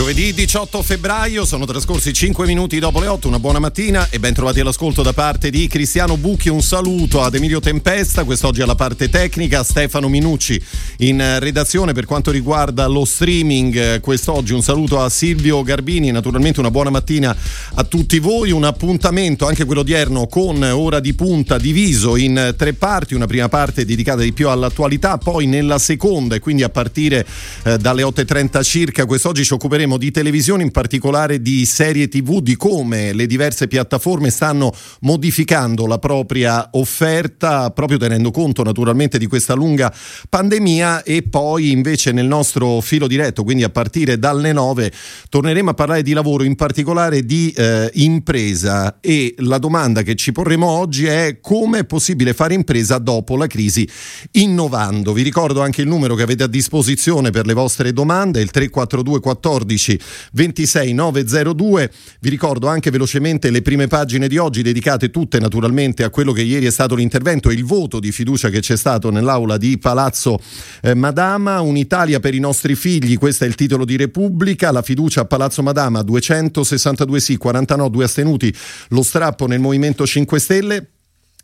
Giovedì 18 febbraio, sono trascorsi 5 minuti dopo le 8, una buona mattina e ben trovati all'ascolto da parte di Cristiano Bucchi. Un saluto ad Emilio Tempesta, quest'oggi alla parte tecnica, Stefano Minucci in redazione per quanto riguarda lo streaming. Quest'oggi un saluto a Silvio Garbini, naturalmente una buona mattina a tutti voi. Un appuntamento, anche quello odierno, con ora di punta diviso in tre parti. Una prima parte dedicata di più all'attualità, poi nella seconda e quindi a partire eh, dalle 8.30 circa, quest'oggi ci occuperemo parleremo di televisione, in particolare di serie TV, di come le diverse piattaforme stanno modificando la propria offerta, proprio tenendo conto naturalmente di questa lunga pandemia e poi invece nel nostro filo diretto, quindi a partire dalle 9, torneremo a parlare di lavoro, in particolare di eh, impresa e la domanda che ci porremo oggi è come è possibile fare impresa dopo la crisi innovando. Vi ricordo anche il numero che avete a disposizione per le vostre domande, il 342 14 14 26 902. Vi ricordo anche velocemente le prime pagine di oggi dedicate tutte naturalmente a quello che ieri è stato l'intervento e il voto di fiducia che c'è stato nell'aula di Palazzo eh, Madama. Un'Italia per i nostri figli, questo è il titolo di Repubblica. La fiducia a Palazzo Madama, 262 sì, 49 due astenuti. Lo strappo nel Movimento 5 Stelle.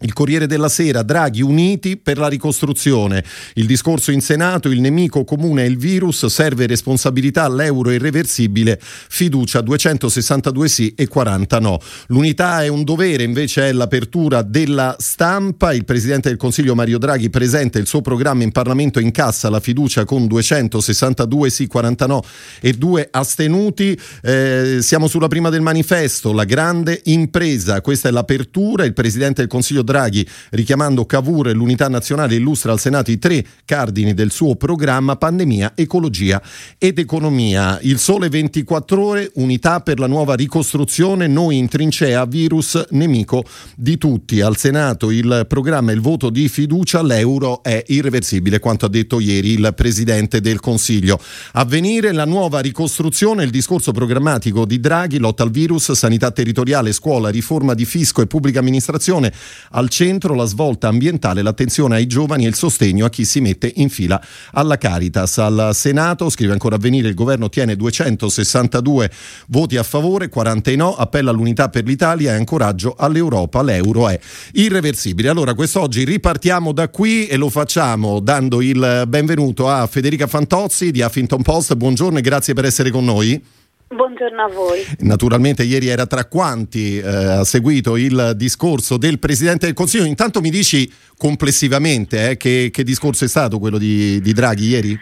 Il Corriere della Sera, Draghi uniti per la ricostruzione. Il discorso in Senato, il nemico comune è il virus, serve responsabilità all'euro irreversibile, fiducia 262 sì e 40 no. L'unità è un dovere, invece è l'apertura della stampa. Il Presidente del Consiglio Mario Draghi presenta il suo programma in Parlamento in cassa la fiducia con 262 sì, 40 no e due astenuti. Eh, siamo sulla prima del manifesto, la grande impresa. Questa è l'apertura. Il Presidente del Consiglio Draghi, richiamando Cavour e l'unità nazionale, illustra al Senato i tre cardini del suo programma pandemia, ecologia ed economia. Il sole 24 ore, unità per la nuova ricostruzione, noi in trincea, virus nemico di tutti. Al Senato il programma e il voto di fiducia, l'euro è irreversibile, quanto ha detto ieri il Presidente del Consiglio. Avvenire la nuova ricostruzione, il discorso programmatico di Draghi, lotta al virus, sanità territoriale, scuola, riforma di fisco e pubblica amministrazione, al centro la svolta ambientale, l'attenzione ai giovani e il sostegno a chi si mette in fila alla Caritas. Al Senato, scrive ancora a venire, il governo tiene 262 voti a favore, 40 no, appella all'unità per l'Italia e ancoraggio all'Europa. L'euro è irreversibile. Allora, quest'oggi ripartiamo da qui e lo facciamo dando il benvenuto a Federica Fantozzi di Huffington Post. Buongiorno e grazie per essere con noi. Buongiorno a voi. Naturalmente ieri era tra quanti eh, ha seguito il discorso del Presidente del Consiglio. Intanto mi dici complessivamente eh, che, che, discorso è stato quello di, di Draghi ieri?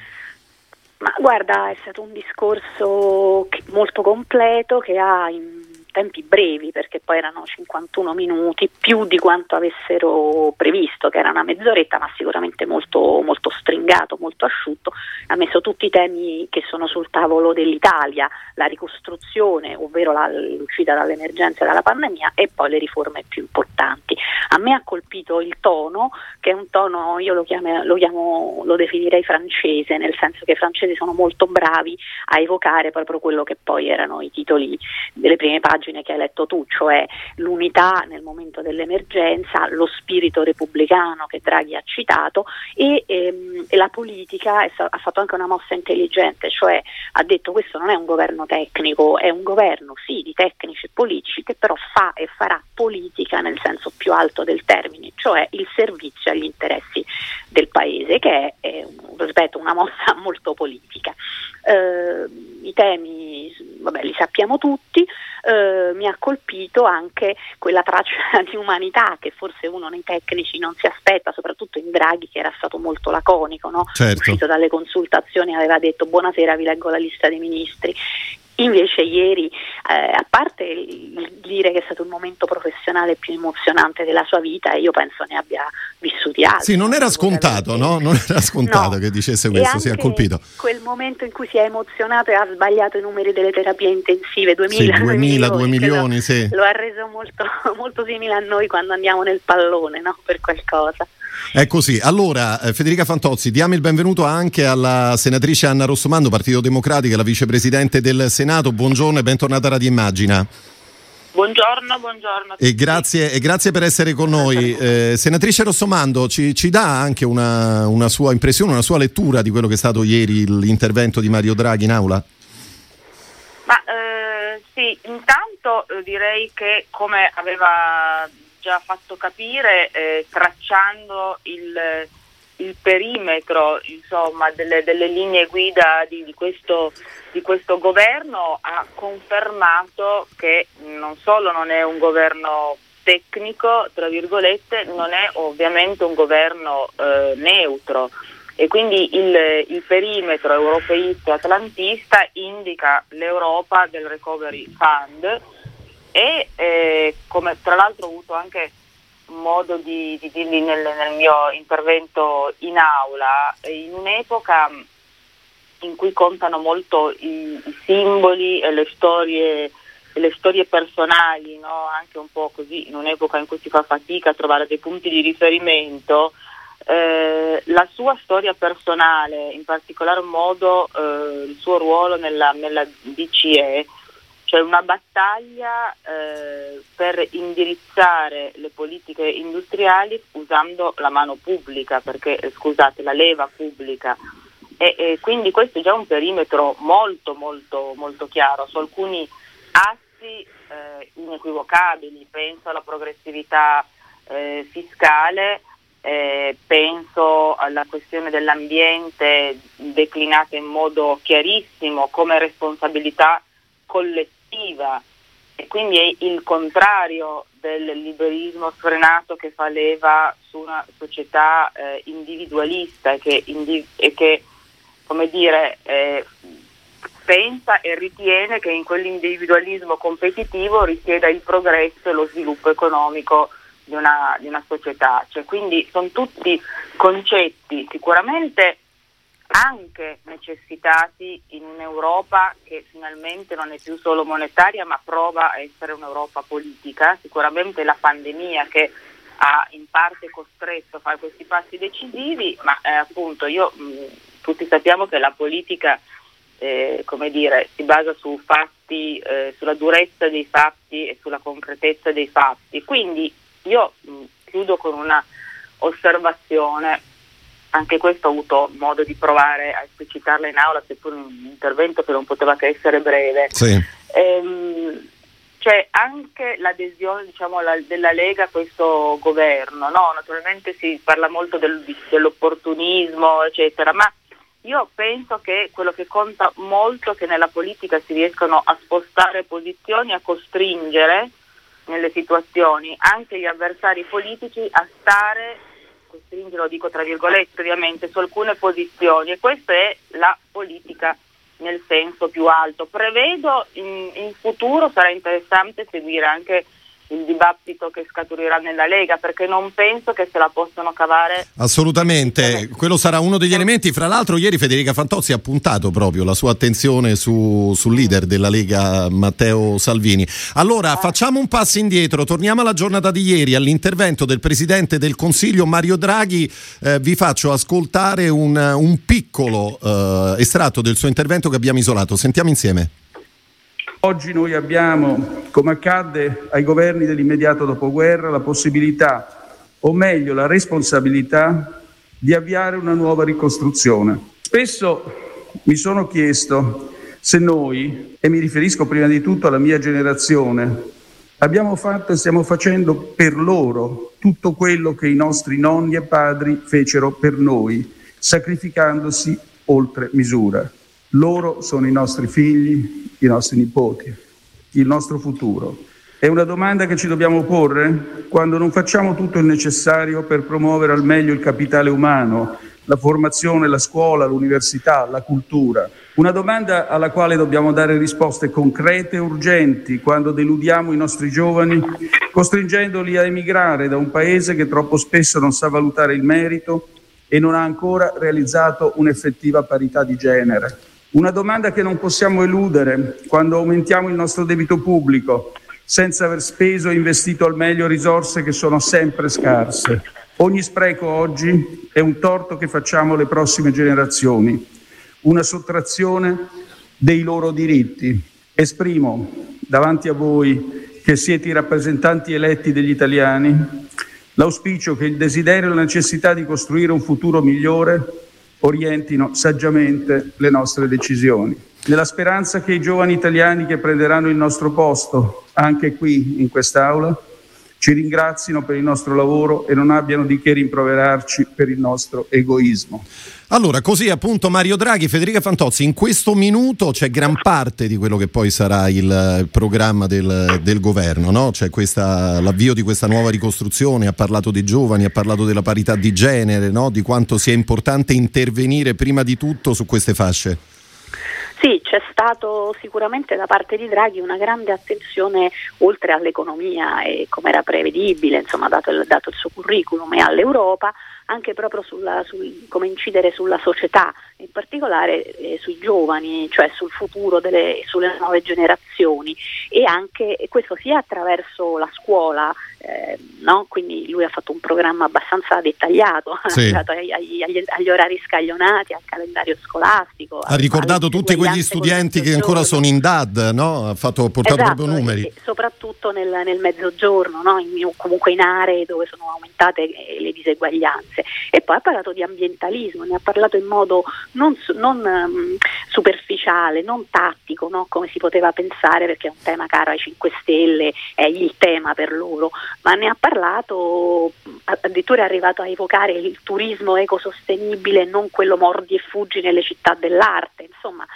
Ma guarda, è stato un discorso molto completo che ha in tempi brevi perché poi erano 51 minuti più di quanto avessero previsto che era una mezz'oretta ma sicuramente molto, molto stringato, molto asciutto. Ha messo tutti i temi che sono sul tavolo dell'Italia la ricostruzione ovvero la, l'uscita dall'emergenza e dalla pandemia e poi le riforme più importanti. A me ha colpito il tono che è un tono io lo, chiamo, lo, chiamo, lo definirei francese nel senso che i francesi sono molto bravi a evocare proprio quello che poi erano i titoli delle prime pagine pagine che hai letto tu, cioè l'unità nel momento dell'emergenza, lo spirito repubblicano che Draghi ha citato e, ehm, e la politica ha fatto anche una mossa intelligente, cioè ha detto questo non è un governo tecnico, è un governo sì di tecnici e politici che però fa e farà politica nel senso più alto del termine, cioè il servizio agli interessi del paese, che è, è ripeto, una mossa molto politica. Eh, I temi vabbè, li sappiamo tutti, eh, mi ha colpito anche quella traccia di umanità che forse uno nei tecnici non si aspetta, soprattutto in Draghi che era stato molto laconico, no? certo. uscito dalle consultazioni aveva detto buonasera vi leggo la lista dei ministri Invece ieri, eh, a parte il dire che è stato il momento professionale più emozionante della sua vita, io penso ne abbia vissuti altri. Sì, non era scontato, no? Non era scontato no. che dicesse questo, si è colpito. quel momento in cui si è emozionato e ha sbagliato i numeri delle terapie intensive, 2000, sì, 2000 2 milioni, lo, sì. lo ha reso molto, molto, simile a noi quando andiamo nel pallone, no? Per qualcosa. È così. Allora, eh, Federica Fantozzi, diamo il benvenuto anche alla senatrice Anna Rossomando, Partito Democratico, la vicepresidente del Senato. Buongiorno e bentornata a Radio Immagina. Buongiorno, buongiorno. E grazie, e grazie, per essere con noi. Eh, senatrice Rossomando, ci, ci dà anche una, una, sua impressione, una sua lettura di quello che è stato ieri l'intervento di Mario Draghi in aula? Ma eh, sì, intanto eh, direi che come aveva già fatto capire, eh, tracciando il, il perimetro insomma, delle, delle, linee guida di, di, questo, di, questo, governo, ha confermato che non solo non è un governo tecnico, tra virgolette, non è ovviamente un governo eh, neutro. E quindi il, il perimetro europeista e atlantista indica l'Europa del Recovery Fund e eh, come tra l'altro ho avuto anche modo di, di dirvi nel, nel, mio intervento in aula, in un'epoca in cui contano molto i, i simboli e le storie, le storie personali, no? anche un po' così, in un'epoca in cui si fa fatica a trovare dei punti di riferimento, eh, la sua storia personale, in particolar modo eh, il suo ruolo nella, nella DCE, c'è una battaglia eh, per indirizzare le politiche industriali usando la mano pubblica, perché eh, scusate, la leva pubblica. E, e, quindi questo è già un perimetro molto molto molto chiaro su alcuni assi eh, inequivocabili, penso alla progressività eh, fiscale, eh, penso alla questione dell'ambiente declinata in modo chiarissimo come responsabilità collettiva attiva e quindi è il contrario del liberismo sfrenato che fa leva su una società eh, individualista e che, indiv- e che come dire, eh, pensa e ritiene che in quell'individualismo competitivo risieda il progresso e lo sviluppo economico di una, di una società. Cioè, quindi sono tutti concetti sicuramente anche necessitati in un'Europa che finalmente non è più solo monetaria ma prova a essere un'Europa politica. Sicuramente la pandemia che ha in parte costretto a fare questi passi decisivi, ma eh, appunto io, mh, tutti sappiamo che la politica eh, come dire, si basa su fatti, eh, sulla durezza dei fatti e sulla concretezza dei fatti. Quindi io mh, chiudo con una osservazione anche questo ho avuto modo di provare a esplicitarla in aula, seppur un intervento che non poteva che essere breve. Sì. Ehm, c'è anche l'adesione diciamo, la, della Lega a questo governo, no? naturalmente si parla molto del, dell'opportunismo, eccetera, ma io penso che quello che conta molto è che nella politica si riescano a spostare posizioni, a costringere nelle situazioni anche gli avversari politici a stare costringere, lo dico tra virgolette ovviamente, su alcune posizioni e questa è la politica nel senso più alto. Prevedo in, in futuro sarà interessante seguire anche il dibattito che scaturirà nella Lega, perché non penso che se la possano cavare. Assolutamente, quello sarà uno degli elementi. Fra l'altro, ieri Federica Fantozzi ha puntato proprio la sua attenzione su, sul leader della Lega, Matteo Salvini. Allora, ah. facciamo un passo indietro, torniamo alla giornata di ieri, all'intervento del presidente del Consiglio Mario Draghi. Eh, vi faccio ascoltare un, un piccolo eh, estratto del suo intervento che abbiamo isolato. Sentiamo insieme. Oggi noi abbiamo, come accadde ai governi dell'immediato dopoguerra, la possibilità, o meglio la responsabilità, di avviare una nuova ricostruzione. Spesso mi sono chiesto se noi, e mi riferisco prima di tutto alla mia generazione, abbiamo fatto e stiamo facendo per loro tutto quello che i nostri nonni e padri fecero per noi, sacrificandosi oltre misura. Loro sono i nostri figli, i nostri nipoti, il nostro futuro. È una domanda che ci dobbiamo porre quando non facciamo tutto il necessario per promuovere al meglio il capitale umano, la formazione, la scuola, l'università, la cultura. Una domanda alla quale dobbiamo dare risposte concrete e urgenti quando deludiamo i nostri giovani, costringendoli a emigrare da un paese che troppo spesso non sa valutare il merito e non ha ancora realizzato un'effettiva parità di genere. Una domanda che non possiamo eludere quando aumentiamo il nostro debito pubblico senza aver speso e investito al meglio risorse che sono sempre scarse. Ogni spreco oggi è un torto che facciamo alle prossime generazioni, una sottrazione dei loro diritti. Esprimo davanti a voi, che siete i rappresentanti eletti degli italiani, l'auspicio che il desiderio e la necessità di costruire un futuro migliore orientino saggiamente le nostre decisioni. Nella speranza che i giovani italiani che prenderanno il nostro posto, anche qui in quest'Aula, ci ringrazino per il nostro lavoro e non abbiano di che rimproverarci per il nostro egoismo. Allora, così appunto Mario Draghi, Federica Fantozzi, in questo minuto c'è gran parte di quello che poi sarà il programma del, del governo, no? C'è questa, l'avvio di questa nuova ricostruzione, ha parlato dei giovani, ha parlato della parità di genere, no? di quanto sia importante intervenire prima di tutto su queste fasce. Sì, c'è stato sicuramente da parte di Draghi una grande attenzione oltre all'economia e come era prevedibile, insomma, dato il, dato il suo curriculum e all'Europa, anche proprio sulla, sul, come incidere sulla società, in particolare eh, sui giovani, cioè sul futuro delle, sulle nuove generazioni e anche e questo sia attraverso la scuola, eh, no? quindi lui ha fatto un programma abbastanza dettagliato, sì. agli, agli, agli, orari scaglionati, al calendario scolastico. Ha ricordato tutti quegli studenti che ancora sono in DAD, no? ha, fatto, portato esatto, proprio numeri. soprattutto nel, nel mezzogiorno, no? in, comunque in aree dove sono aumentate eh, le diseguaglianze. E poi ha parlato di ambientalismo, ne ha parlato in modo non, non um, superficiale, non tattico, come si poteva pensare, perché è un tema caro ai 5 Stelle, è il tema per loro, ma ne ha parlato, addirittura è arrivato a evocare il turismo ecosostenibile, non quello mordi e fuggi nelle città dell'arte, insomma,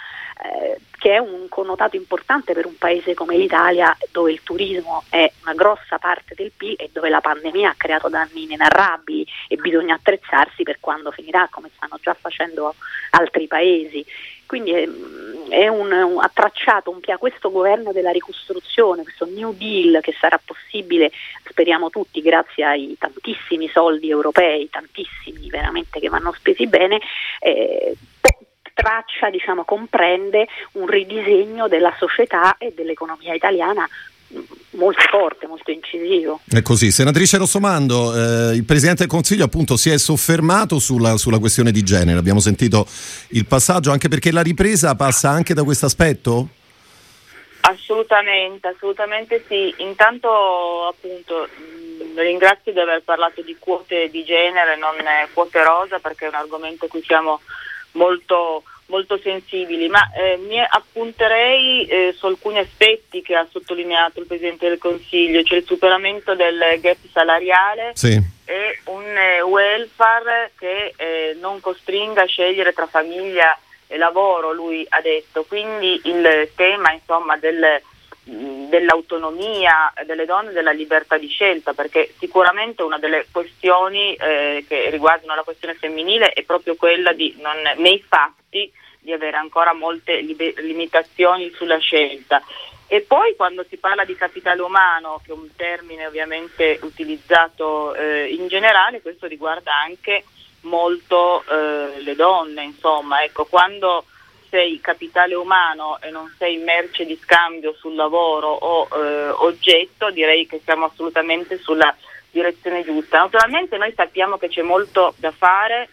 eh, che è un connotato importante per un paese come l'Italia, dove il turismo è una grossa parte del PIL e dove la pandemia ha creato danni inenarrabili e bisogna attrezzarsi per quando finirà, come stanno già facendo altri paesi. Quindi è, è un, un, ha tracciato un, questo governo della ricostruzione, questo New Deal che sarà possibile, speriamo tutti, grazie ai tantissimi soldi europei, tantissimi veramente che vanno spesi bene, eh, traccia, diciamo, comprende un ridisegno della società e dell'economia italiana molto forte, molto incisivo. È così. Senatrice Rossomando, eh, il Presidente del Consiglio appunto si è soffermato sulla, sulla, questione di genere, abbiamo sentito il passaggio, anche perché la ripresa passa anche da questo aspetto? Assolutamente, assolutamente sì. Intanto appunto mh, ringrazio di aver parlato di quote di genere, non quote rosa, perché è un argomento a cui siamo molto molto sensibili, ma eh, mi appunterei eh, su alcuni aspetti che ha sottolineato il Presidente del Consiglio, cioè il superamento del gap salariale sì. e un eh, welfare che eh, non costringa a scegliere tra famiglia e lavoro, lui ha detto. Quindi il tema insomma, del dell'autonomia delle donne, della libertà di scelta, perché sicuramente una delle questioni eh, che riguardano la questione femminile è proprio quella di non, nei fatti di avere ancora molte libe- limitazioni sulla scelta. E poi quando si parla di capitale umano, che è un termine ovviamente utilizzato eh, in generale, questo riguarda anche molto eh, le donne, insomma, ecco, quando sei capitale umano e non sei merce di scambio sul lavoro o eh, oggetto, direi che siamo assolutamente sulla direzione giusta. Naturalmente noi sappiamo che c'è molto da fare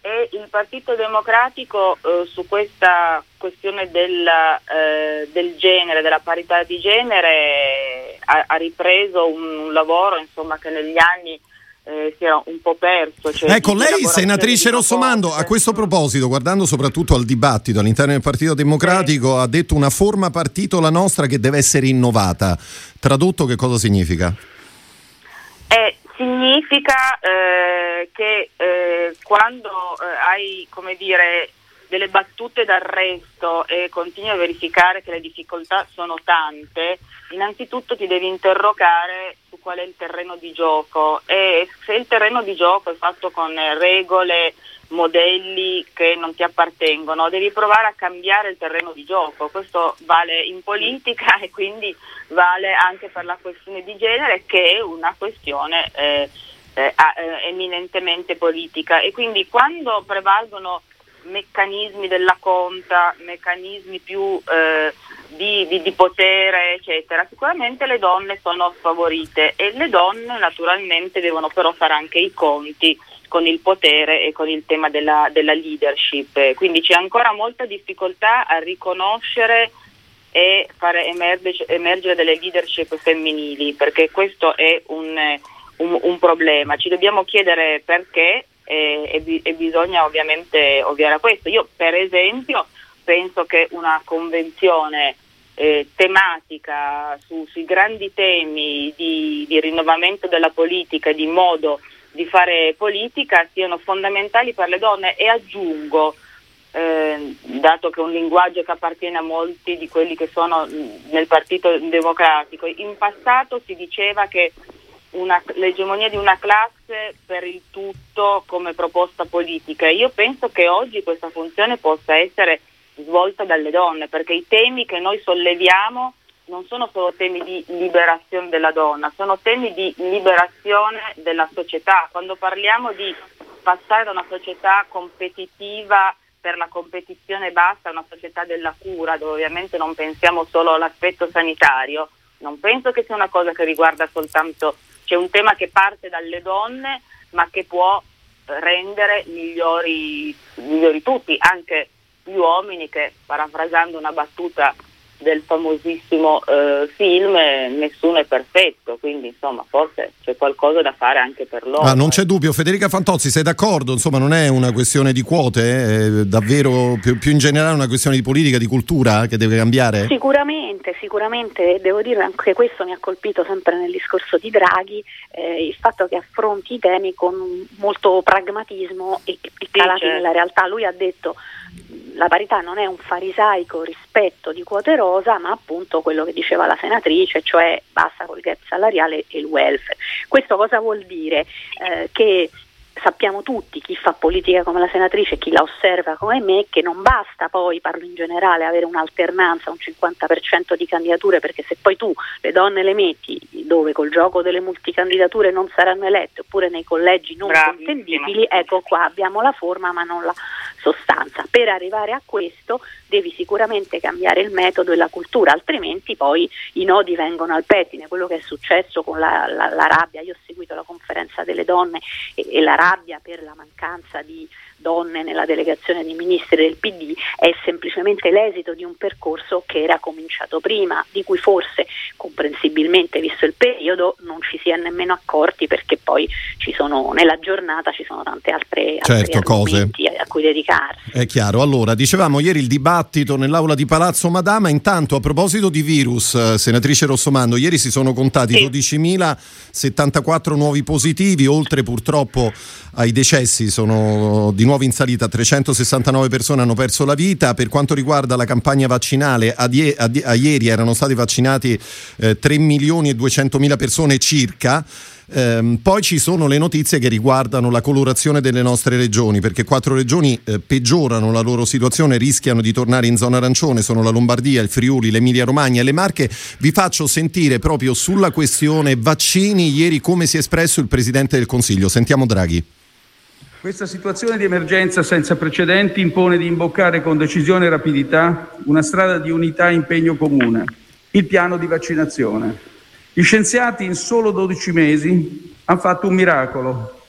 e il Partito Democratico eh, su questa questione del, eh, del, genere, della parità di genere, ha, ha ripreso un, un lavoro insomma, che negli anni eh, si era un po' perso. Cioè ecco, lei, senatrice Rossomando, a questo proposito, guardando soprattutto al dibattito all'interno del Partito Democratico, sì. ha detto una forma partito la nostra che deve essere innovata. Tradotto, che cosa significa? Eh, significa eh, che eh, quando eh, hai, come dire, delle battute d'arresto e continui a verificare che le difficoltà sono tante, innanzitutto ti devi interrogare qual è il terreno di gioco e se il terreno di gioco è fatto con regole, modelli che non ti appartengono, devi provare a cambiare il terreno di gioco. Questo vale in politica e quindi vale anche per la questione di genere che è una questione eh, eh, eh eminentemente politica e quindi quando prevalgono meccanismi della conta, meccanismi più eh, di, di, di, potere, eccetera, sicuramente le donne sono sfavorite e le donne naturalmente devono però fare anche i conti con il potere e con il tema della, della leadership. Quindi c'è ancora molta difficoltà a riconoscere e fare emerge, emergere delle leadership femminili, perché questo è un, un, un problema. Ci dobbiamo chiedere perché e, e, e bisogna ovviamente ovviare a questo. Io per esempio penso che una convenzione eh, tematica su, sui grandi temi di, di, rinnovamento della politica di modo di fare politica siano fondamentali per le donne e aggiungo, eh, dato che è un linguaggio che appartiene a molti di quelli che sono nel Partito Democratico, in passato si diceva che una, l'egemonia di una classe per il tutto come proposta politica. Io penso che oggi questa funzione possa essere svolta dalle donne, perché i temi che noi solleviamo non sono solo temi di liberazione della donna, sono temi di liberazione della società. Quando parliamo di passare da una società competitiva per la competizione bassa a una società della cura, dove ovviamente non pensiamo solo all'aspetto sanitario, non penso che sia una cosa che riguarda soltanto c'è un tema che parte dalle donne ma che può rendere migliori, migliori tutti, anche gli uomini che, parafrasando una battuta del famosissimo eh, film Nessuno è perfetto, quindi insomma forse c'è qualcosa da fare anche per loro. Ah, non c'è dubbio, Federica Fantozzi, sei d'accordo? Insomma non è una questione di quote, eh? è davvero più, più, in generale una questione di politica, di cultura che deve cambiare? Sicuramente, sicuramente, devo dire anche questo mi ha colpito sempre nel discorso di Draghi, eh, il fatto che affronti i temi con molto pragmatismo e, e calati certo. nella realtà. Lui ha detto la parità non è un farisaico rispetto di quote rosa, ma appunto quello che diceva la senatrice, cioè basta col gap salariale e il welfare. Questo cosa vuol dire? Eh, che sappiamo tutti, chi fa politica come la senatrice, chi la osserva come me, che non basta poi, parlo in generale, avere un'alternanza, un 50% di candidature, perché se poi tu le donne le metti dove col gioco delle multicandidature non saranno elette, oppure nei collegi non Bravissima. contendibili, ecco qua abbiamo la forma ma non la sostanza. Per arrivare a questo devi sicuramente cambiare il metodo e la cultura, altrimenti poi i nodi vengono al pettine, quello che è successo con la, la, la rabbia, io ho seguito la conferenza delle donne e, e la rabbia per la mancanza di donne nella delegazione dei ministri del PD è semplicemente l'esito di un percorso che era cominciato prima, di cui forse comprensibilmente visto il periodo non ci si è nemmeno accorti perché poi ci sono nella giornata ci sono tante altre, certo, cose a cui dedicarsi. È chiaro. Allora, dicevamo ieri il dibattito nell'aula di Palazzo Madama, intanto a proposito di virus, eh, senatrice Rossomando, ieri si sono contati sì. 12.074 nuovi positivi, oltre purtroppo ai decessi sono di nuovo in salita, 369 persone hanno perso la vita. Per quanto riguarda la campagna vaccinale, a, die- a, a ieri erano stati vaccinati eh, 3 milioni e 200 mila persone circa. Eh, poi ci sono le notizie che riguardano la colorazione delle nostre regioni, perché quattro regioni eh, peggiorano la loro situazione, rischiano di tornare in zona arancione, sono la Lombardia, il Friuli, l'Emilia Romagna e le Marche. Vi faccio sentire proprio sulla questione vaccini ieri come si è espresso il Presidente del Consiglio. Sentiamo Draghi. Questa situazione di emergenza senza precedenti impone di imboccare con decisione e rapidità una strada di unità e impegno comune, il piano di vaccinazione. Gli scienziati in solo 12 mesi hanno fatto un miracolo.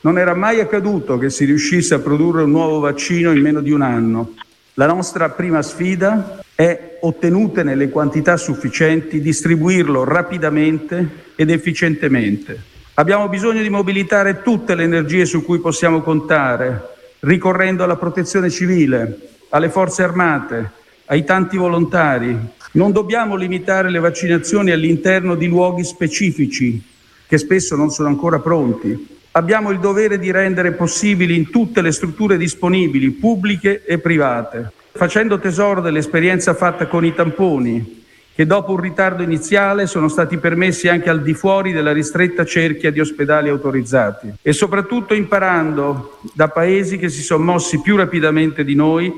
Non era mai accaduto che si riuscisse a produrre un nuovo vaccino in meno di un anno. La nostra prima sfida è, ottenute nelle quantità sufficienti, distribuirlo rapidamente ed efficientemente. Abbiamo bisogno di mobilitare tutte le energie su cui possiamo contare, ricorrendo alla protezione civile, alle forze armate, ai tanti volontari. Non dobbiamo limitare le vaccinazioni all'interno di luoghi specifici che spesso non sono ancora pronti. Abbiamo il dovere di rendere possibili in tutte le strutture disponibili, pubbliche e private, facendo tesoro dell'esperienza fatta con i tamponi, che dopo un ritardo iniziale sono stati permessi anche al di fuori della ristretta cerchia di ospedali autorizzati e soprattutto imparando da paesi che si sono mossi più rapidamente di noi,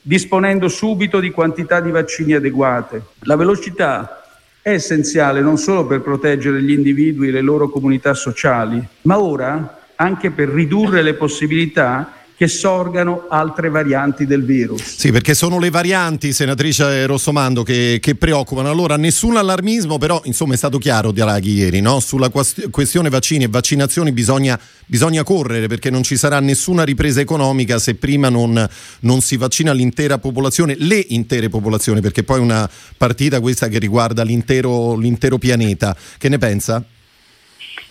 disponendo subito di quantità di vaccini adeguate. La velocità è essenziale non solo per proteggere gli individui e le loro comunità sociali, ma ora anche per ridurre le possibilità che sorgano altre varianti del virus. Sì, perché sono le varianti, senatrice Rossomando, che, che preoccupano. Allora, nessun allarmismo, però insomma è stato chiaro Draghi ieri, no? sulla questione vaccini e vaccinazioni bisogna, bisogna, correre perché non ci sarà nessuna ripresa economica se prima non, non si vaccina l'intera popolazione, le intere popolazioni, perché poi è una partita questa che riguarda l'intero, l'intero pianeta. Che ne pensa?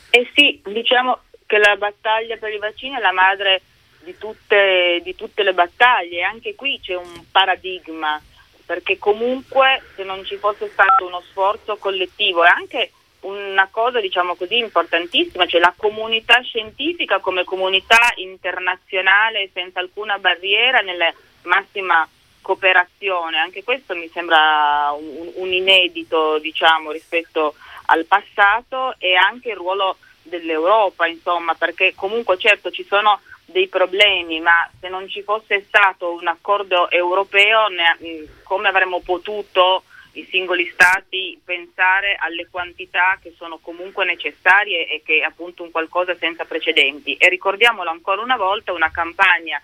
Eh sì, diciamo che la battaglia per i vaccini è la madre di tutte, di tutte le battaglie. Anche qui c'è un paradigma, perché comunque se non ci fosse stato uno sforzo collettivo e anche una cosa diciamo così importantissima, cioè la comunità scientifica come comunità internazionale senza alcuna barriera nella massima cooperazione, anche questo mi sembra un, un inedito diciamo rispetto al passato e anche il ruolo dell'Europa, insomma, perché comunque certo ci sono dei problemi, ma se non ci fosse stato un accordo europeo, ne, mm, come avremmo potuto i singoli stati pensare alle quantità che sono comunque necessarie e che è appunto un qualcosa senza precedenti. E ricordiamolo ancora una volta, una campagna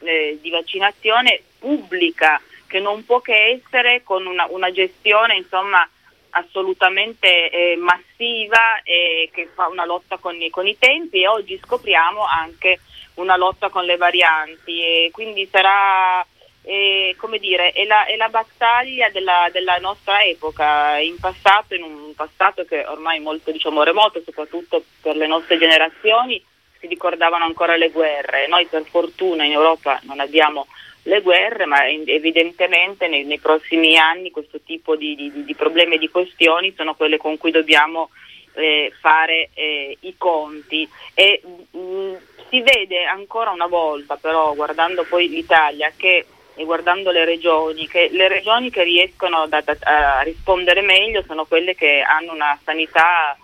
eh, di vaccinazione pubblica che non può che essere con una, una gestione insomma assolutamente eh, massiva e che fa una lotta con con i tempi e oggi scopriamo anche una lotta con le varianti e quindi sarà eh, come dire, è la, è la battaglia della, della, nostra epoca, in passato, in un passato che ormai è molto diciamo, remoto, soprattutto per le nostre generazioni, si ricordavano ancora le guerre. Noi per fortuna in Europa non abbiamo le guerre, ma evidentemente nei, nei prossimi anni questo tipo di, di, di, problemi e di questioni sono quelle con cui dobbiamo eh, fare eh, i conti. E, mh, mm, si vede ancora una volta, però, guardando poi l'Italia che, e guardando le regioni, che le regioni che riescono da, da, a rispondere meglio sono quelle che hanno una sanità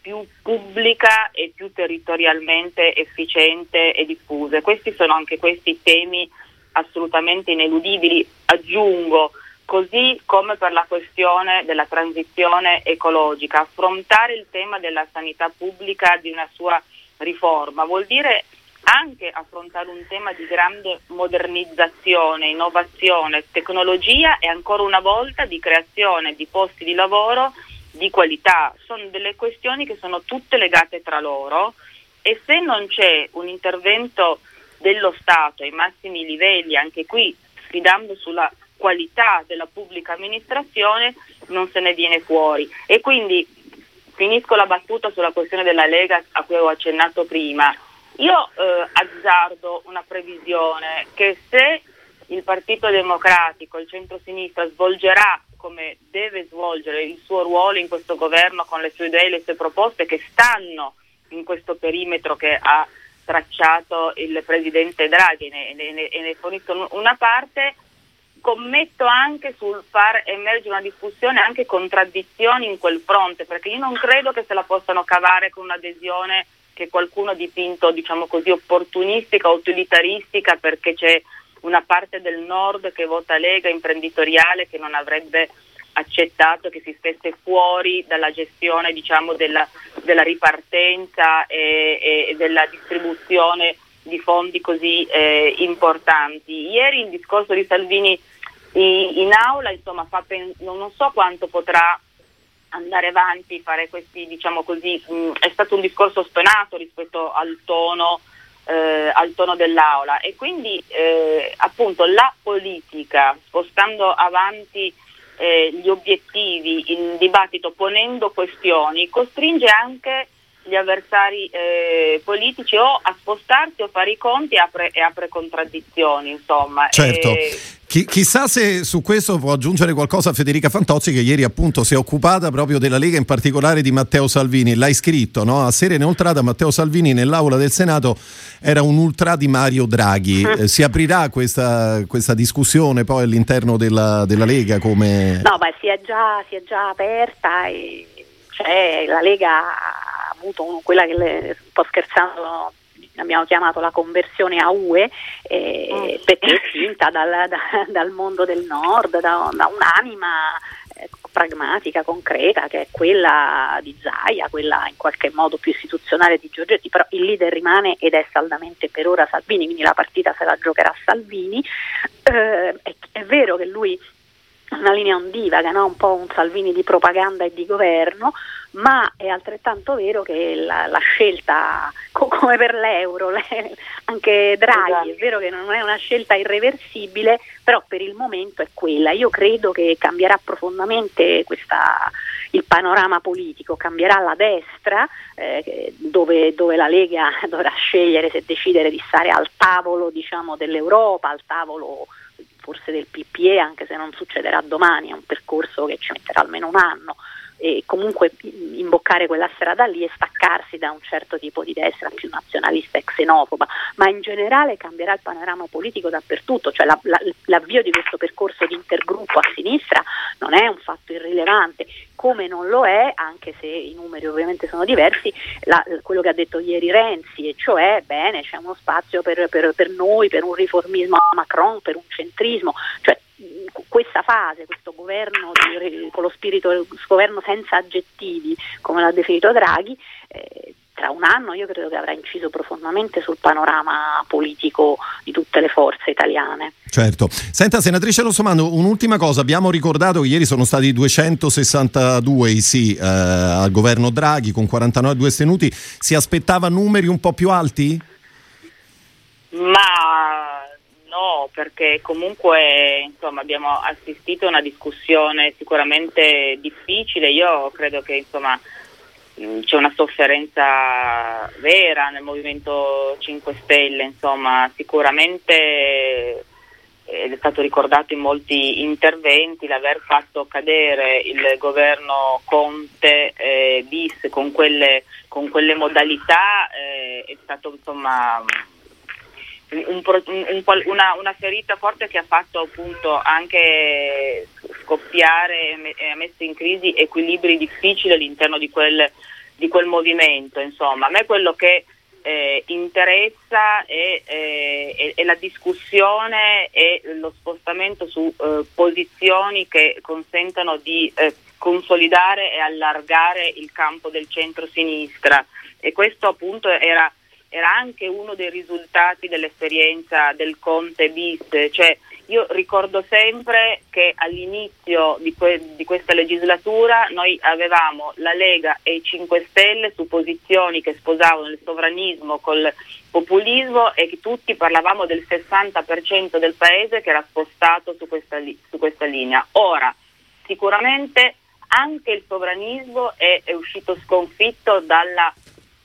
più pubblica e più territorialmente efficiente e diffusa. Questi sono anche questi temi assolutamente ineludibili. Aggiungo, così come per la questione della transizione ecologica, affrontare il tema della sanità pubblica di una sua riforma, vuol dire anche affrontare un tema di grande modernizzazione, innovazione, tecnologia e ancora una volta di creazione di posti di lavoro di qualità. Sono delle questioni che sono tutte legate tra loro e se non c'è un intervento dello Stato ai massimi livelli, anche qui sfidando sulla qualità della pubblica amministrazione, non se ne viene fuori. E quindi finisco la battuta sulla questione della Lega a cui ho accennato prima. Io eh, azzardo una previsione che se il Partito Democratico, il centro-sinistra svolgerà come deve svolgere il suo ruolo in questo governo con le sue idee e le sue proposte che stanno in questo perimetro che ha tracciato il Presidente Draghi e ne, ne, ne fornisco una parte, scommetto anche sul far emergere una discussione, anche contraddizioni in quel fronte, perché io non credo che se la possano cavare con un'adesione che qualcuno ha dipinto, diciamo così, opportunistica, utilitaristica, perché c'è una parte del nord che vota Lega imprenditoriale che non avrebbe accettato che si stesse fuori dalla gestione diciamo, della, della, ripartenza e, e, della distribuzione di fondi così eh, importanti. Ieri il discorso di Salvini in aula, insomma, pen- non so quanto potrà andare avanti, fare questi, diciamo così, mh, è stato un discorso stonato rispetto al tono, eh, al tono dell'aula e quindi eh, appunto la politica spostando avanti eh, gli obiettivi in dibattito ponendo questioni costringe anche gli avversari eh, politici o a spostarsi o a fare i conti e apre, e apre contraddizioni, insomma. Certo. E... Chi, chissà se su questo può aggiungere qualcosa Federica Fantozzi che ieri appunto si è occupata proprio della Lega, in particolare di Matteo Salvini. L'hai scritto, no? A sera inoltrata Matteo Salvini nell'aula del Senato era un ultra di Mario Draghi. Eh, si aprirà questa, questa, discussione poi all'interno della, della Lega come... No, beh, si è già, si è già aperta e cioè, la Lega avuto quella che le, un po' scherzando abbiamo chiamato la conversione a UE eh, mm. perché è finta dal, da, dal, mondo del nord, da, da un'anima eh, pragmatica, concreta, che è quella di Zaia, quella in qualche modo più istituzionale di Giorgetti, però il leader rimane ed è saldamente per ora Salvini, quindi la partita se la giocherà Salvini. Eh, è, è vero che lui una linea ondivaga, no? un po' un Salvini di propaganda e di governo, ma è altrettanto vero che la, la scelta, co- come per l'euro, le, anche Draghi, esatto. è vero che non è una scelta irreversibile, però per il momento è quella. Io credo che cambierà profondamente questa, il panorama politico, cambierà la destra, eh, dove, dove, la Lega dovrà scegliere se decidere di stare al tavolo diciamo, dell'Europa, al tavolo forse del PPE, anche se non succederà domani, è un percorso che ci metterà almeno un anno e comunque imboccare quella strada lì e staccarsi da un certo tipo di destra più nazionalista e xenofoba, ma in generale cambierà il panorama politico dappertutto, cioè la, la, l'avvio di questo percorso di intergruppo a sinistra non è un fatto irrilevante, come non lo è, anche se i numeri ovviamente sono diversi, la, quello che ha detto ieri Renzi, e cioè bene c'è uno spazio per, per, per noi, per un riformismo a Macron, per un centrismo, cioè questa fase, questo governo di, con lo spirito, governo senza aggettivi, come l'ha definito Draghi, eh, tra un anno io credo che avrà inciso profondamente sul panorama politico di tutte le forze italiane. Certo. Senta, senatrice Rossomando, un'ultima cosa. Abbiamo ricordato che ieri sono stati 262 i sì eh, al governo Draghi con 49 due stenuti. Si aspettava numeri un po' più alti? Ma no, perché comunque insomma, abbiamo assistito a una discussione sicuramente difficile. Io credo che insomma, c'è una sofferenza vera nel Movimento 5 Stelle, insomma, sicuramente ed è stato ricordato in molti interventi l'aver fatto cadere il governo Conte eh, bis con quelle, con quelle modalità eh, è stato insomma un, un, una, una, ferita forte che ha fatto appunto anche scoppiare e ha messo in crisi equilibri difficili all'interno di quel, di quel movimento. Insomma, a me quello che eh, interessa è, eh, è, è, la discussione e lo spostamento su eh, posizioni che consentano di eh, consolidare e allargare il campo del centro-sinistra e questo appunto era era anche uno dei risultati dell'esperienza del Conte bis, cioè io ricordo sempre che all'inizio di, que- di, questa legislatura noi avevamo la Lega e i 5 Stelle su posizioni che sposavano il sovranismo col populismo e che tutti parlavamo del 60% del paese che era spostato su questa, li- su questa linea. Ora, sicuramente anche il sovranismo è, è uscito sconfitto dalla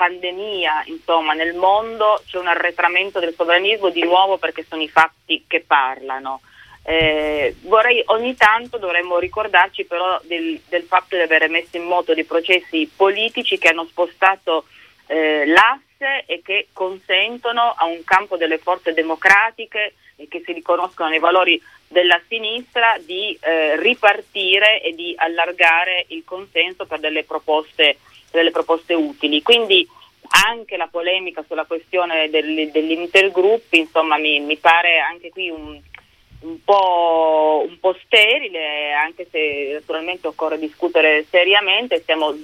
pandemia, insomma, nel mondo c'è un arretramento del sovranismo di nuovo perché sono i fatti che parlano. Eh, vorrei, ogni tanto dovremmo ricordarci però del, del, fatto di aver messo in moto dei processi politici che hanno spostato eh, l'asse e che consentono a un campo delle forze democratiche e che si riconoscono nei valori della sinistra di eh, ripartire e di allargare il consenso per delle proposte delle proposte utili. Quindi anche la polemica sulla questione del, dell'intergruppi, insomma, mi, mi, pare anche qui un, un, po', un, po', sterile, anche se naturalmente occorre discutere seriamente. Stiamo,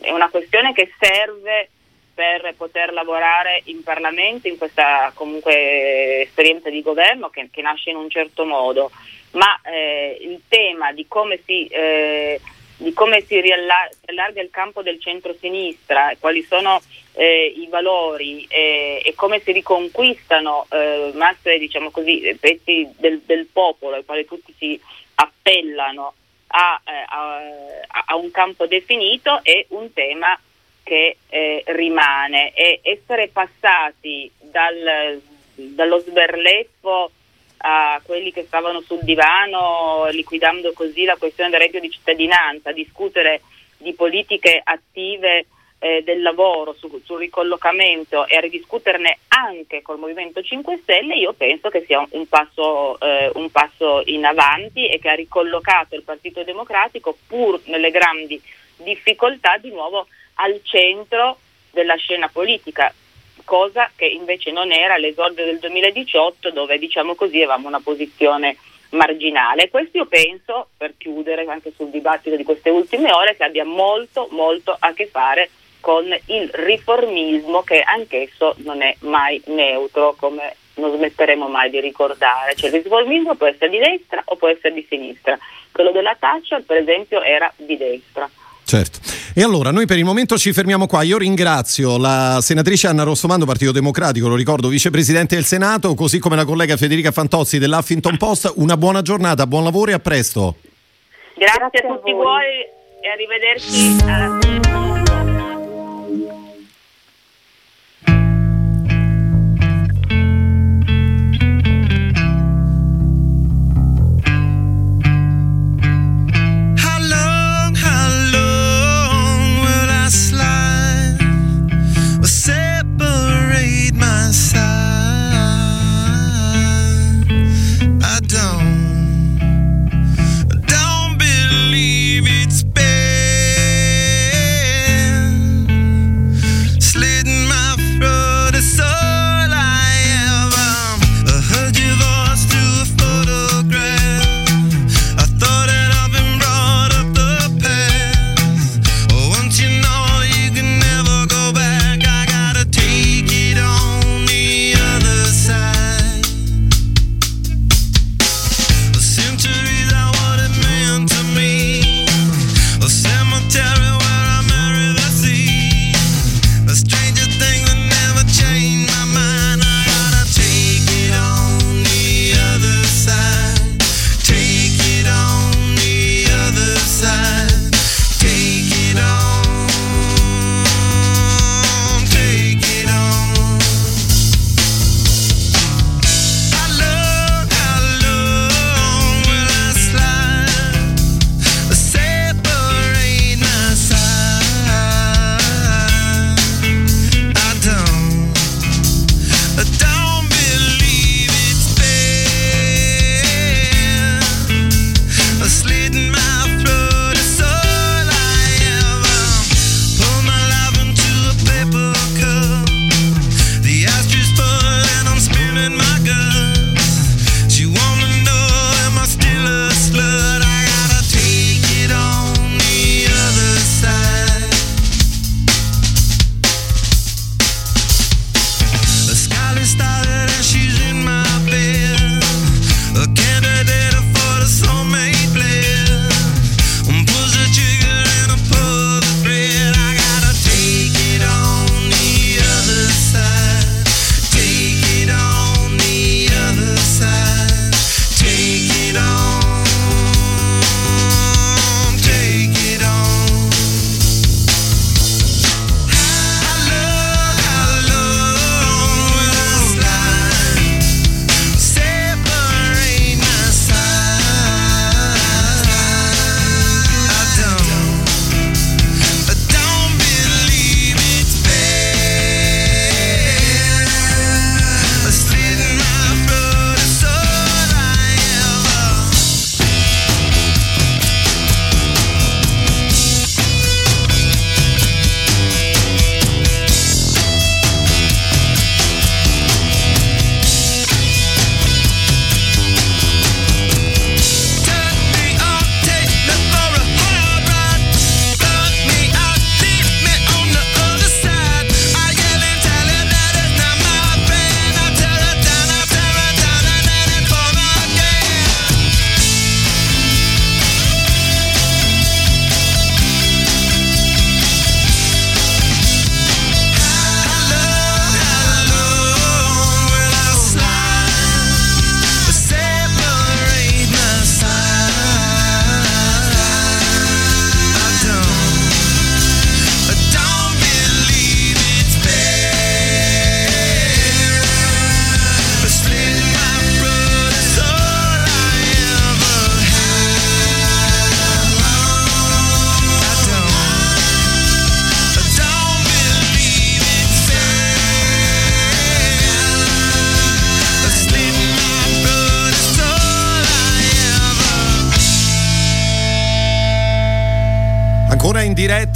è una questione che serve per poter lavorare in Parlamento in questa comunque esperienza di governo che, che nasce in un certo modo, ma eh, il tema di come si eh, di come si riallarga il campo del centro-sinistra, quali sono eh, i valori eh, e come si riconquistano eh, masse, diciamo così, pezzi del, del, popolo ai quali tutti si appellano a, eh, a, a, un campo definito è un tema che eh, rimane. E essere passati dal, dallo sberleffo a quelli che stavano sul divano liquidando così la questione del reddito di cittadinanza, discutere di politiche attive eh, del lavoro, su, sul ricollocamento e a ridiscuterne anche col Movimento 5 Stelle, io penso che sia un, passo, eh, un passo in avanti e che ha ricollocato il Partito Democratico pur nelle grandi difficoltà di nuovo al centro della scena politica cosa che invece non era all'esordio del 2018 dove diciamo così avevamo una posizione marginale. Questo io penso, per chiudere anche sul dibattito di queste ultime ore, che abbia molto molto a che fare con il riformismo che anch'esso non è mai neutro, come non smetteremo mai di ricordare. Cioè, il riformismo può essere di destra o può essere di sinistra. Quello della Thatcher, per esempio, era di destra. Certo. E allora noi per il momento ci fermiamo qua. Io ringrazio la senatrice Anna Rossomando, Partito Democratico, lo ricordo, vicepresidente del Senato, così come la collega Federica Fantozzi dell'Huffington Post. Una buona giornata, buon lavoro e a presto. Grazie, Grazie a tutti a voi e arrivederci alla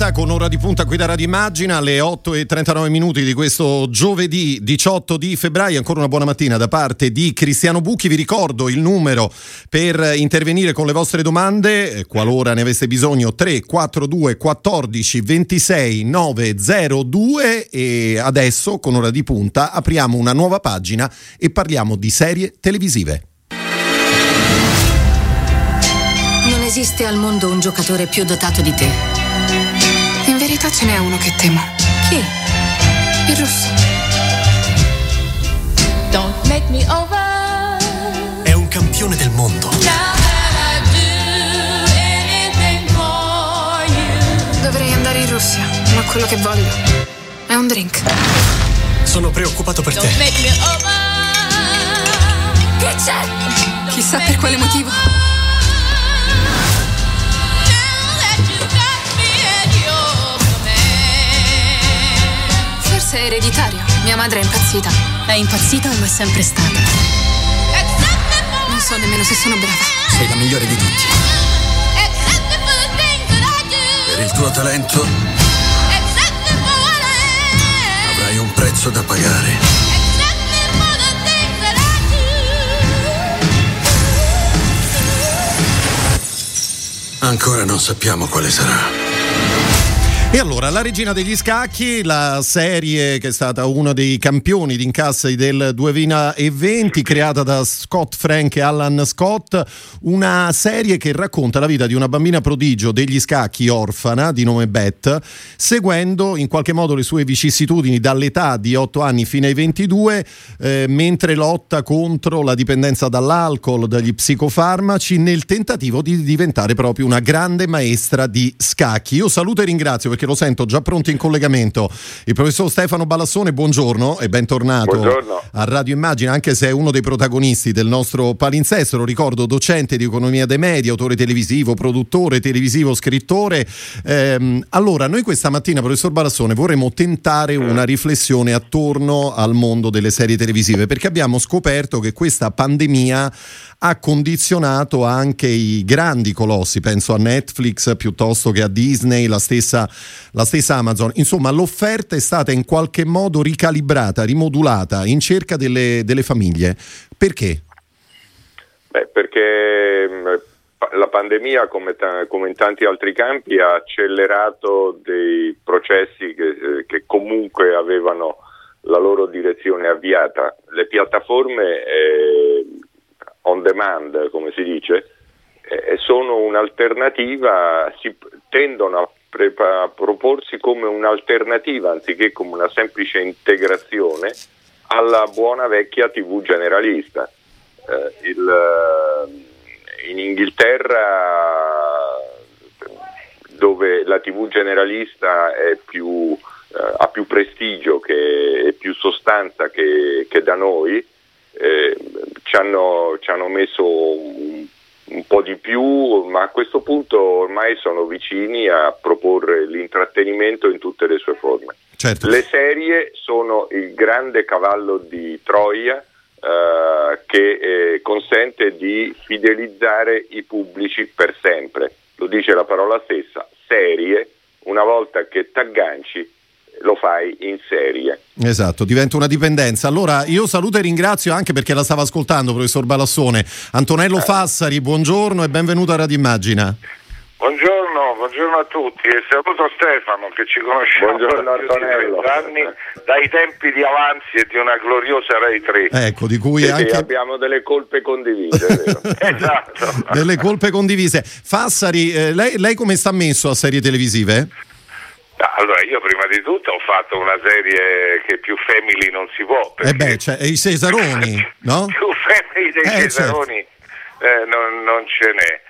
diretta con ora di punta qui da Radio Immagina alle 8 e 39 minuti di questo giovedì 18 di febbraio. Ancora una buona mattina da parte di Cristiano Bucchi. Vi ricordo il numero per intervenire con le vostre domande, eh, qualora ne aveste bisogno, 342 14 26 902 e adesso con ora di punta apriamo una nuova pagina e parliamo di serie televisive. Non esiste al mondo un giocatore più dotato di te. Verità ce n'è uno che temo. Chi? Il russo. Don't make me over. È un campione del mondo. Dovrei andare in Russia, ma quello che voglio è un drink. Sono preoccupato per Don't te. make me over. Che c'è? Chissà per quale motivo. Forse è ereditario. Mia madre è impazzita. È impazzita o lo è sempre stata? Non so nemmeno se sono brava. Sei la migliore di tutti. Per il tuo talento avrai un prezzo da pagare. Ancora non sappiamo quale sarà. E allora, La Regina degli Scacchi, la serie che è stata uno dei campioni di incassi del 2020, creata da Scott Frank e Alan Scott, una serie che racconta la vita di una bambina prodigio degli scacchi orfana di nome Beth, seguendo in qualche modo le sue vicissitudini dall'età di 8 anni fino ai 22, eh, mentre lotta contro la dipendenza dall'alcol, dagli psicofarmaci, nel tentativo di diventare proprio una grande maestra di scacchi. Io saluto e ringrazio perché lo sento già pronto in collegamento il professor Stefano Balassone, buongiorno e bentornato Buongiorno. a Radio Immagina, anche se è uno dei protagonisti del nostro palinsesto, lo ricordo, docente di economia dei media, autore televisivo, produttore televisivo, scrittore. Ehm, allora, noi questa mattina, professor Balassone, vorremmo tentare una riflessione attorno al mondo delle serie televisive, perché abbiamo scoperto che questa pandemia ha condizionato anche i grandi colossi, penso a Netflix piuttosto che a Disney, la stessa, la stessa Amazon. Insomma, l'offerta è stata in qualche modo ricalibrata, rimodulata in cerca delle, delle famiglie. Perché? Beh, perché pa- la pandemia, come, ta- come in tanti altri campi, ha accelerato dei processi che, eh, che comunque avevano la loro direzione avviata. Le piattaforme eh, on demand, come si dice, eh, sono un'alternativa, si tendono a, prepa- proporsi come un'alternativa anziché come una semplice integrazione alla buona vecchia TV generalista. Eh, il, eh, in Inghilterra, dove la TV generalista più, eh, ha più prestigio e più sostanza che, che da noi, eh, ci, hanno, ci hanno messo un, un po' di più, ma a questo punto ormai sono vicini a proporre l'intrattenimento in tutte le sue forme. Certo. Le serie sono il grande cavallo di Troia eh, che eh, consente di fidelizzare i pubblici per sempre. Lo dice la parola stessa, serie, una volta che t'agganci lo fai in serie. Esatto, diventa una dipendenza. Allora io saluto e ringrazio anche perché la stava ascoltando, professor Balassone. Antonello Fassari, buongiorno e benvenuto a Radio Immagina. Buongiorno, buongiorno a tutti e saluto Stefano che ci conosciamo Buongiorno, da più di Antonello. 30 anni dai tempi di Avanzi e di una gloriosa Rai 3. Ecco, di cui anche abbiamo delle colpe condivise. Esatto. delle colpe condivise. Fassari, eh, lei, lei come sta messo a serie televisive? Ah, Allora, io tutto ho fatto una serie che più family non si può. Eh perché beh, cioè, i Cesaroni, no? più family dei Eh, Cesaroni eh, non, non ce n'è.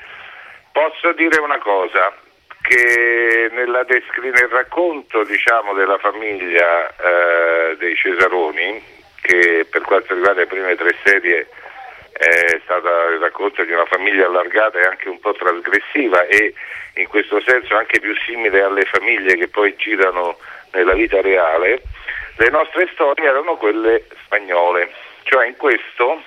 Posso dire una cosa, che nella descri- nel racconto diciamo, della famiglia eh, dei Cesaroni, che per quanto riguarda le prime tre serie è stata il racconto di una famiglia allargata e anche un po' trasgressiva e in questo senso anche più simile alle famiglie che poi girano nella vita reale, le nostre storie erano quelle spagnole, cioè in questo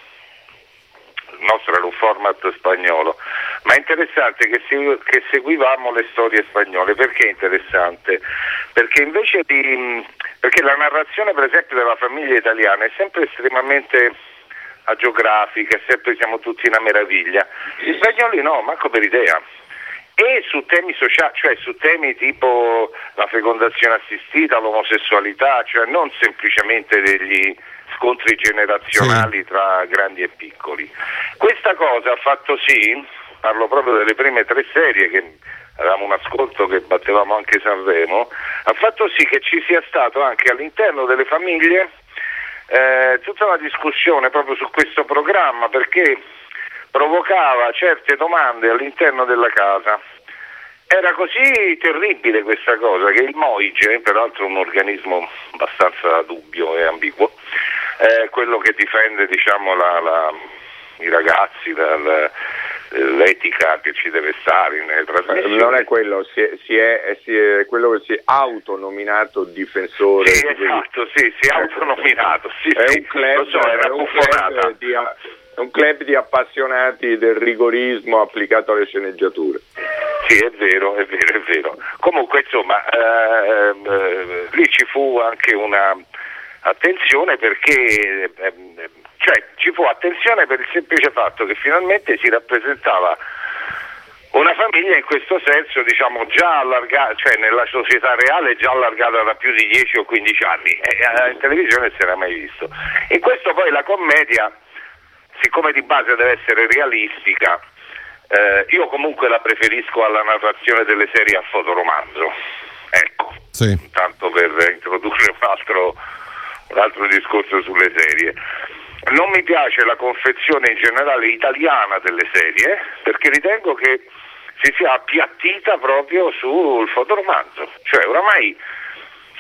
il nostro era un format spagnolo, ma è interessante che, se- che seguivamo le storie spagnole. Perché è interessante? Perché invece di... perché la narrazione per esempio della famiglia italiana è sempre estremamente agiografica, sempre siamo tutti una meraviglia. Gli spagnoli no, manco per idea. E su temi sociali, cioè su temi tipo la fecondazione assistita, l'omosessualità, cioè non semplicemente degli scontri generazionali tra grandi e piccoli. Questa cosa ha fatto sì, parlo proprio delle prime tre serie che avevamo un ascolto che battevamo anche Sanremo, ha fatto sì che ci sia stato anche all'interno delle famiglie eh, tutta una discussione proprio su questo programma perché provocava certe domande all'interno della casa. Era così terribile questa cosa che il Moige, peraltro un organismo abbastanza dubbio e ambiguo, eh, quello che difende diciamo, la, la, i ragazzi dall'etica che ci deve stare nelle trasmissioni. Non è quello, si è, si è, si è quello che si è autonominato difensore. Sì, esatto, sì, si è autonominato. Sì, è sì, un club, so, era è un club di, un club di appassionati del rigorismo applicato alle sceneggiature. Sì, è vero, è vero, è vero. Comunque, insomma, ehm, eh, lì ci fu anche una attenzione perché ehm, cioè, ci fu attenzione per il semplice fatto che finalmente si rappresentava una famiglia in questo senso diciamo già allargata, cioè nella società reale già allargata da più di 10 o 15 anni e eh, in televisione si era mai visto. In questo poi la commedia, siccome di base deve essere realistica, eh, io comunque la preferisco alla narrazione delle serie a fotoromanzo. Ecco, Sì. tanto per introdurre un altro, un altro discorso sulle serie. Non mi piace la confezione in generale italiana delle serie perché ritengo che si sia appiattita proprio sul fotoromanzo, cioè oramai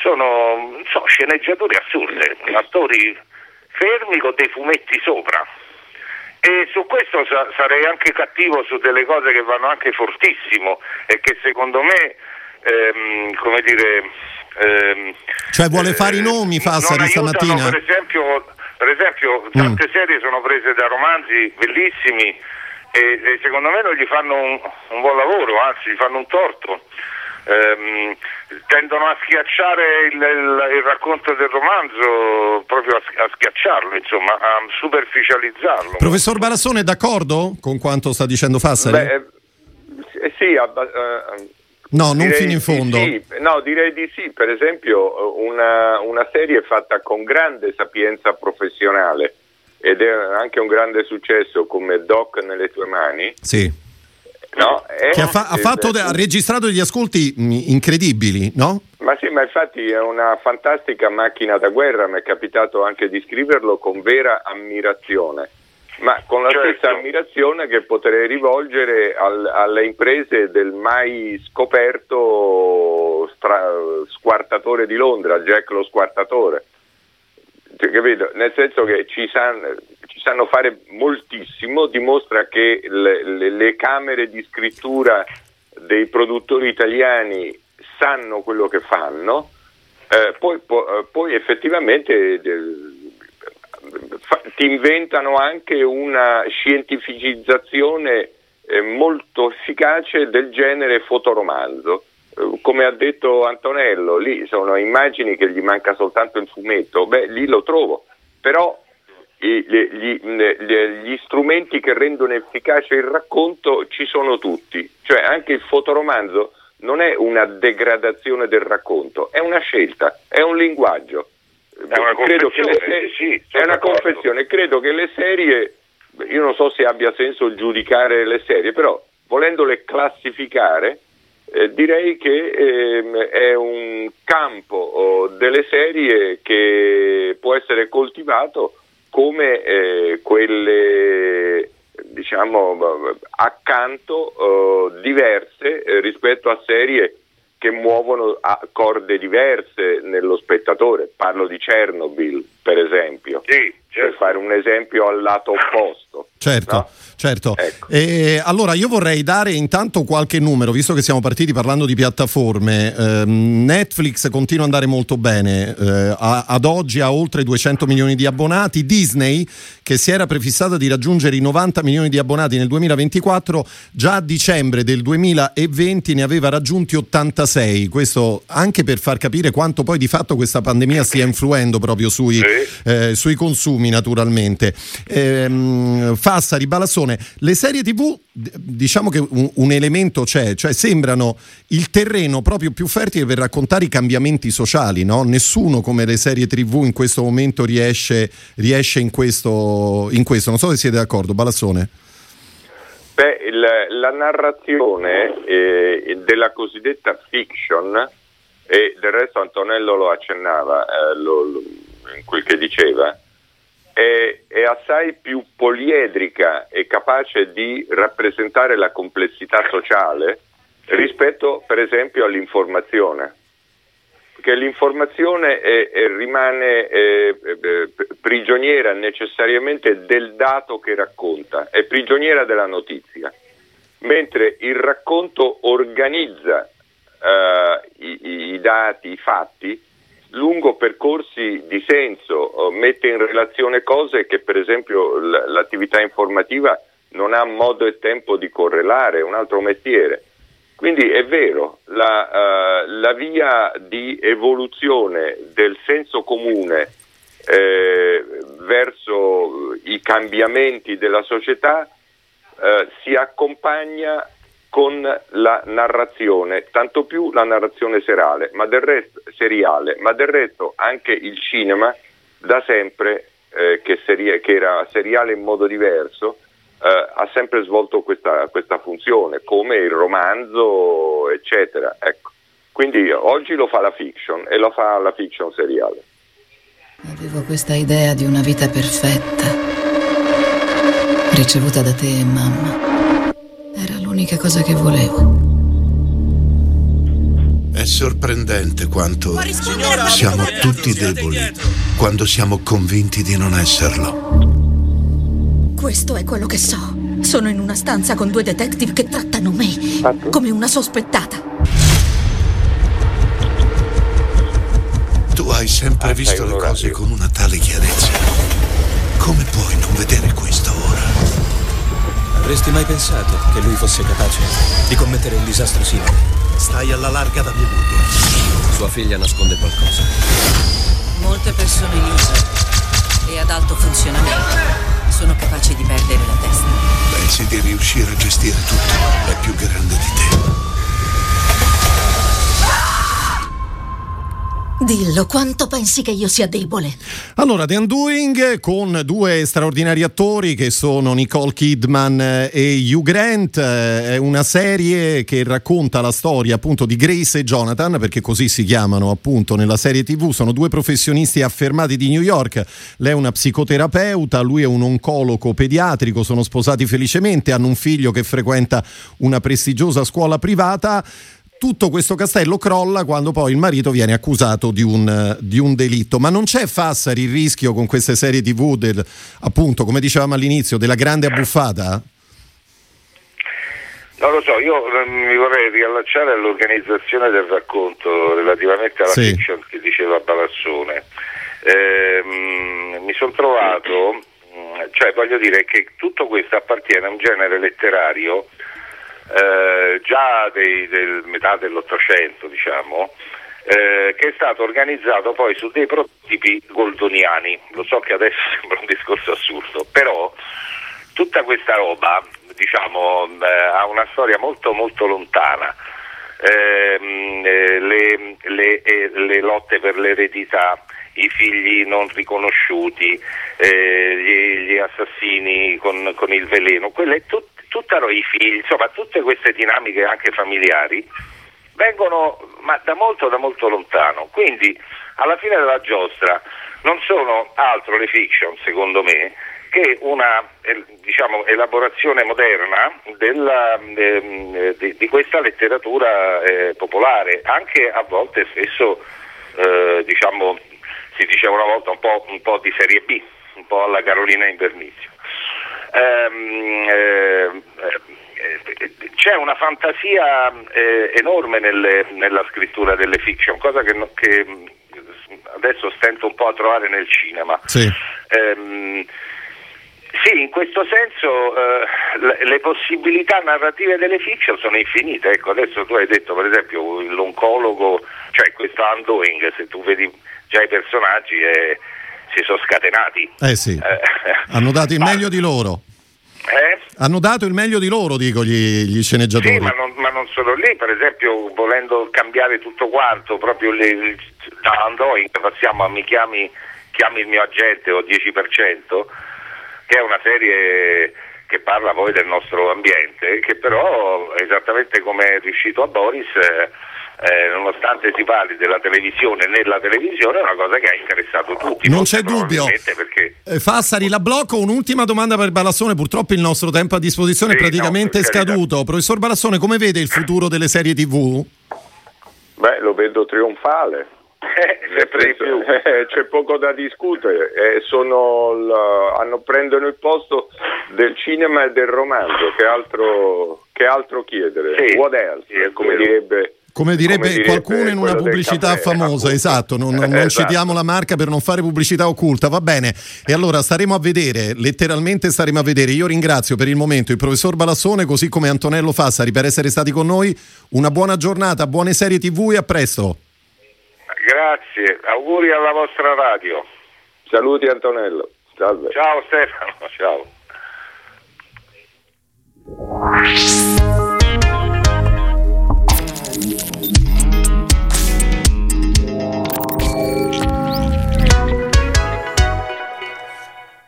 sono non so, sceneggiature assurde, attori fermi con dei fumetti sopra. E su questo sa- sarei anche cattivo su delle cose che vanno anche fortissimo e che secondo me, ehm, come dire... ehm, Cioè vuole fare i nomi, Fassari, stamattina? Per esempio, per esempio tante serie sono prese da romanzi bellissimi e, e secondo me non gli fanno un, un buon lavoro, anzi gli fanno un torto. Ehm, tendono a schiacciare il, il- il racconto del romanzo, proprio a, a schiacciarlo, insomma, a superficializzarlo. Professor Barassone, è d'accordo con quanto sta dicendo Fassari? Beh, eh, sì, abba- eh, no, non direi fino in fondo. sì. No, direi di sì. Per esempio, una, una serie fatta con grande sapienza professionale ed è anche un grande successo come Doc nelle tue mani. Sì. No, è- Che ha, fa- ha fatto ha registrato degli ascolti mh, incredibili, no? Ma sì, ma infatti è una fantastica macchina da guerra, mi è capitato anche di scriverlo con vera ammirazione, ma con la Certo. stessa ammirazione che potrei rivolgere al- alle imprese del mai scoperto stra- squartatore di Londra, Jack lo squartatore. Cioè, capito? Nel senso che ci sanno, ci sanno fare moltissimo, dimostra che le, le- le camere di scrittura dei produttori italiani sanno quello che fanno, eh, poi, po- eh, poi effettivamente eh, fa- ti inventano anche una scientificizzazione eh, molto efficace del genere fotoromanzo. Eh, Come ha detto Antonello, lì sono immagini che gli manca soltanto il fumetto, beh lì lo trovo, però gli, le- gli strumenti che rendono efficace il racconto ci sono tutti, cioè anche il fotoromanzo non è una degradazione del racconto, è una scelta, è un linguaggio. È una Credo che le sì, è una confezione, credo che le serie, io non so se abbia senso giudicare le serie, però volendole classificare, eh, direi che ehm, è un campo oh, delle serie che può essere coltivato come eh, quelle diciamo accanto eh, diverse eh, rispetto a serie che muovono a corde diverse nello spettatore. Parlo di Chernobyl, per esempio, Sì, per fare un esempio al lato opposto. Certo. no? Certo, Ecco. E allora io vorrei dare intanto qualche numero, visto che siamo partiti parlando di piattaforme. Ehm, Netflix continua ad andare molto bene, eh, ad oggi ha oltre 200 milioni di abbonati. Disney, che si era prefissata di raggiungere i 90 milioni di abbonati nel 2024, già a dicembre del 2020 ne aveva raggiunti 86. Questo anche per far capire quanto poi di fatto questa pandemia stia influendo proprio sui, eh, sui consumi, naturalmente. Ehm, Fassari, Balassone, le serie TV, diciamo che un, un elemento c'è, cioè sembrano il terreno proprio più fertile per raccontare i cambiamenti sociali, no? Nessuno come le serie TV in questo momento riesce, riesce in, questo, in questo. Non so se siete d'accordo, Balassone. Beh, il- la narrazione eh, della cosiddetta fiction, e del resto Antonello lo accennava eh, lo- lo- in quel che diceva, è, è assai più poliedrica e capace di rappresentare la complessità sociale rispetto per esempio all'informazione. Perché l'informazione è- è- rimane eh, prigioniera necessariamente del dato che racconta, è prigioniera della notizia, mentre il racconto organizza eh, i- i dati, i fatti, lungo percorsi di senso, eh, mette in relazione cose che per esempio l'attività informativa non ha modo e tempo di correlare, un altro mestiere. Quindi è vero, la, eh, la via di evoluzione del senso comune eh, verso i cambiamenti della società eh, si accompagna con la narrazione, tanto più la narrazione serale, ma resto, seriale, ma del resto anche il cinema da sempre, eh, che, serie- che era seriale in modo diverso, eh, ha sempre svolto questa, questa funzione, come il romanzo, eccetera. Ecco. Quindi oggi lo fa la fiction e lo fa la fiction seriale. Avevo questa idea di una vita perfetta, ricevuta da te e mamma. L'unica cosa che volevo. È sorprendente quanto siamo tutti deboli quando siamo convinti di non esserlo. Questo è quello che so. Sono in una stanza con due detective che trattano me come una sospettata. Tu hai sempre visto le cose con una tale chiarezza. Come puoi non vedere questo ora? Avresti mai pensato che lui fosse capace di commettere un disastro simile? Stai alla larga da moglie. Sua figlia nasconde qualcosa. Molte persone in uso e ad alto funzionamento sono capaci di perdere la testa. Pensi di riuscire a gestire tutto. È più grande di te. Dillo, quanto pensi che io sia debole? Allora, The Undoing con due straordinari attori che sono Nicole Kidman e Hugh Grant, eh, è una serie che racconta la storia appunto di Grace e Jonathan, perché così si chiamano appunto nella serie TV, sono due professionisti affermati di New York, lei è una psicoterapeuta, lui è un oncologo pediatrico, sono sposati felicemente, hanno un figlio che frequenta una prestigiosa scuola privata tutto questo castello crolla quando poi il marito viene accusato di un, di un delitto. Ma non c'è Fassari il rischio con queste serie TV del, appunto, come dicevamo all'inizio, della grande abbuffata? Non lo so, io eh, mi vorrei riallacciare all'organizzazione del racconto relativamente alla Sì. fiction che diceva Balassone. Ehm, mi sono trovato, cioè voglio dire che tutto questo appartiene a un genere letterario eh, già dei- del metà dell'Ottocento, diciamo, eh, che è stato organizzato poi su dei prototipi goldoniani. Lo so che adesso sembra un discorso assurdo, però tutta questa roba diciamo, eh, ha una storia molto molto lontana. Ehm, eh, le, le- eh, le lotte per l'eredità, i figli non riconosciuti, eh, gli, gli assassini con, con il veleno, quelle tut- tutta ro- i figli, insomma tutte queste dinamiche anche familiari vengono ma da molto da molto lontano. Quindi alla fine della giostra non sono altro le fiction, secondo me, che una eh, diciamo, elaborazione moderna della, ehm, eh, di, di questa letteratura eh, popolare, anche a volte spesso eh, diciamo, si diceva una volta un po', un po' di serie B, un po' alla Carolina Invernizio. Ehm, eh, eh, c'è una fantasia eh, enorme nelle- nella scrittura delle fiction, cosa che, che, mh, adesso stento un po' a trovare nel cinema. Sì. Ehm, sì, in questo senso eh, le, possibilità narrative delle fiction sono infinite. Ecco, adesso tu hai detto per esempio l'oncologo, cioè questo Undoing, se tu vedi già i personaggi eh, si sono scatenati. Eh sì, hanno dato il meglio di loro. Eh? Hanno dato il meglio di loro, dico gli, gli sceneggiatori. Sì, ma non, ma non solo lì, per esempio volendo cambiare tutto quanto, proprio le, il- da Undoing passiamo a mi chiami, chiami il mio agente o 10%, che è una serie che parla poi del nostro ambiente, che però esattamente come è riuscito a Boris, eh, eh, nonostante si parli della televisione nella televisione, è una cosa che ha interessato tutti. Non c'è dubbio. Perché Eh, Fassari, la blocco. Un'ultima domanda per Balassone. Purtroppo il nostro tempo a disposizione è Sì, praticamente no, scaduto. Professor Balassone, come vede il futuro delle serie TV? Beh, lo vedo trionfale. Nel senso, eh, c'è poco da discutere, eh, sono il- hanno, prendono il posto del cinema e del romanzo, che altro, che altro chiedere? Sì, What else? sì, è come vero. direbbe, Come direbbe, come qualcuno in una pubblicità caffè, famosa, appunto. esatto, non, non Esatto. citiamo la marca per non fare pubblicità occulta, va bene. E allora staremo a vedere, letteralmente staremo a vedere. Io ringrazio per il momento il professor Balassone, così come Antonello Fassari, per essere stati con noi. Una buona giornata, buone serie TV e a presto. Grazie, auguri alla vostra radio. Saluti Antonello. Salve. Ciao Stefano, ciao.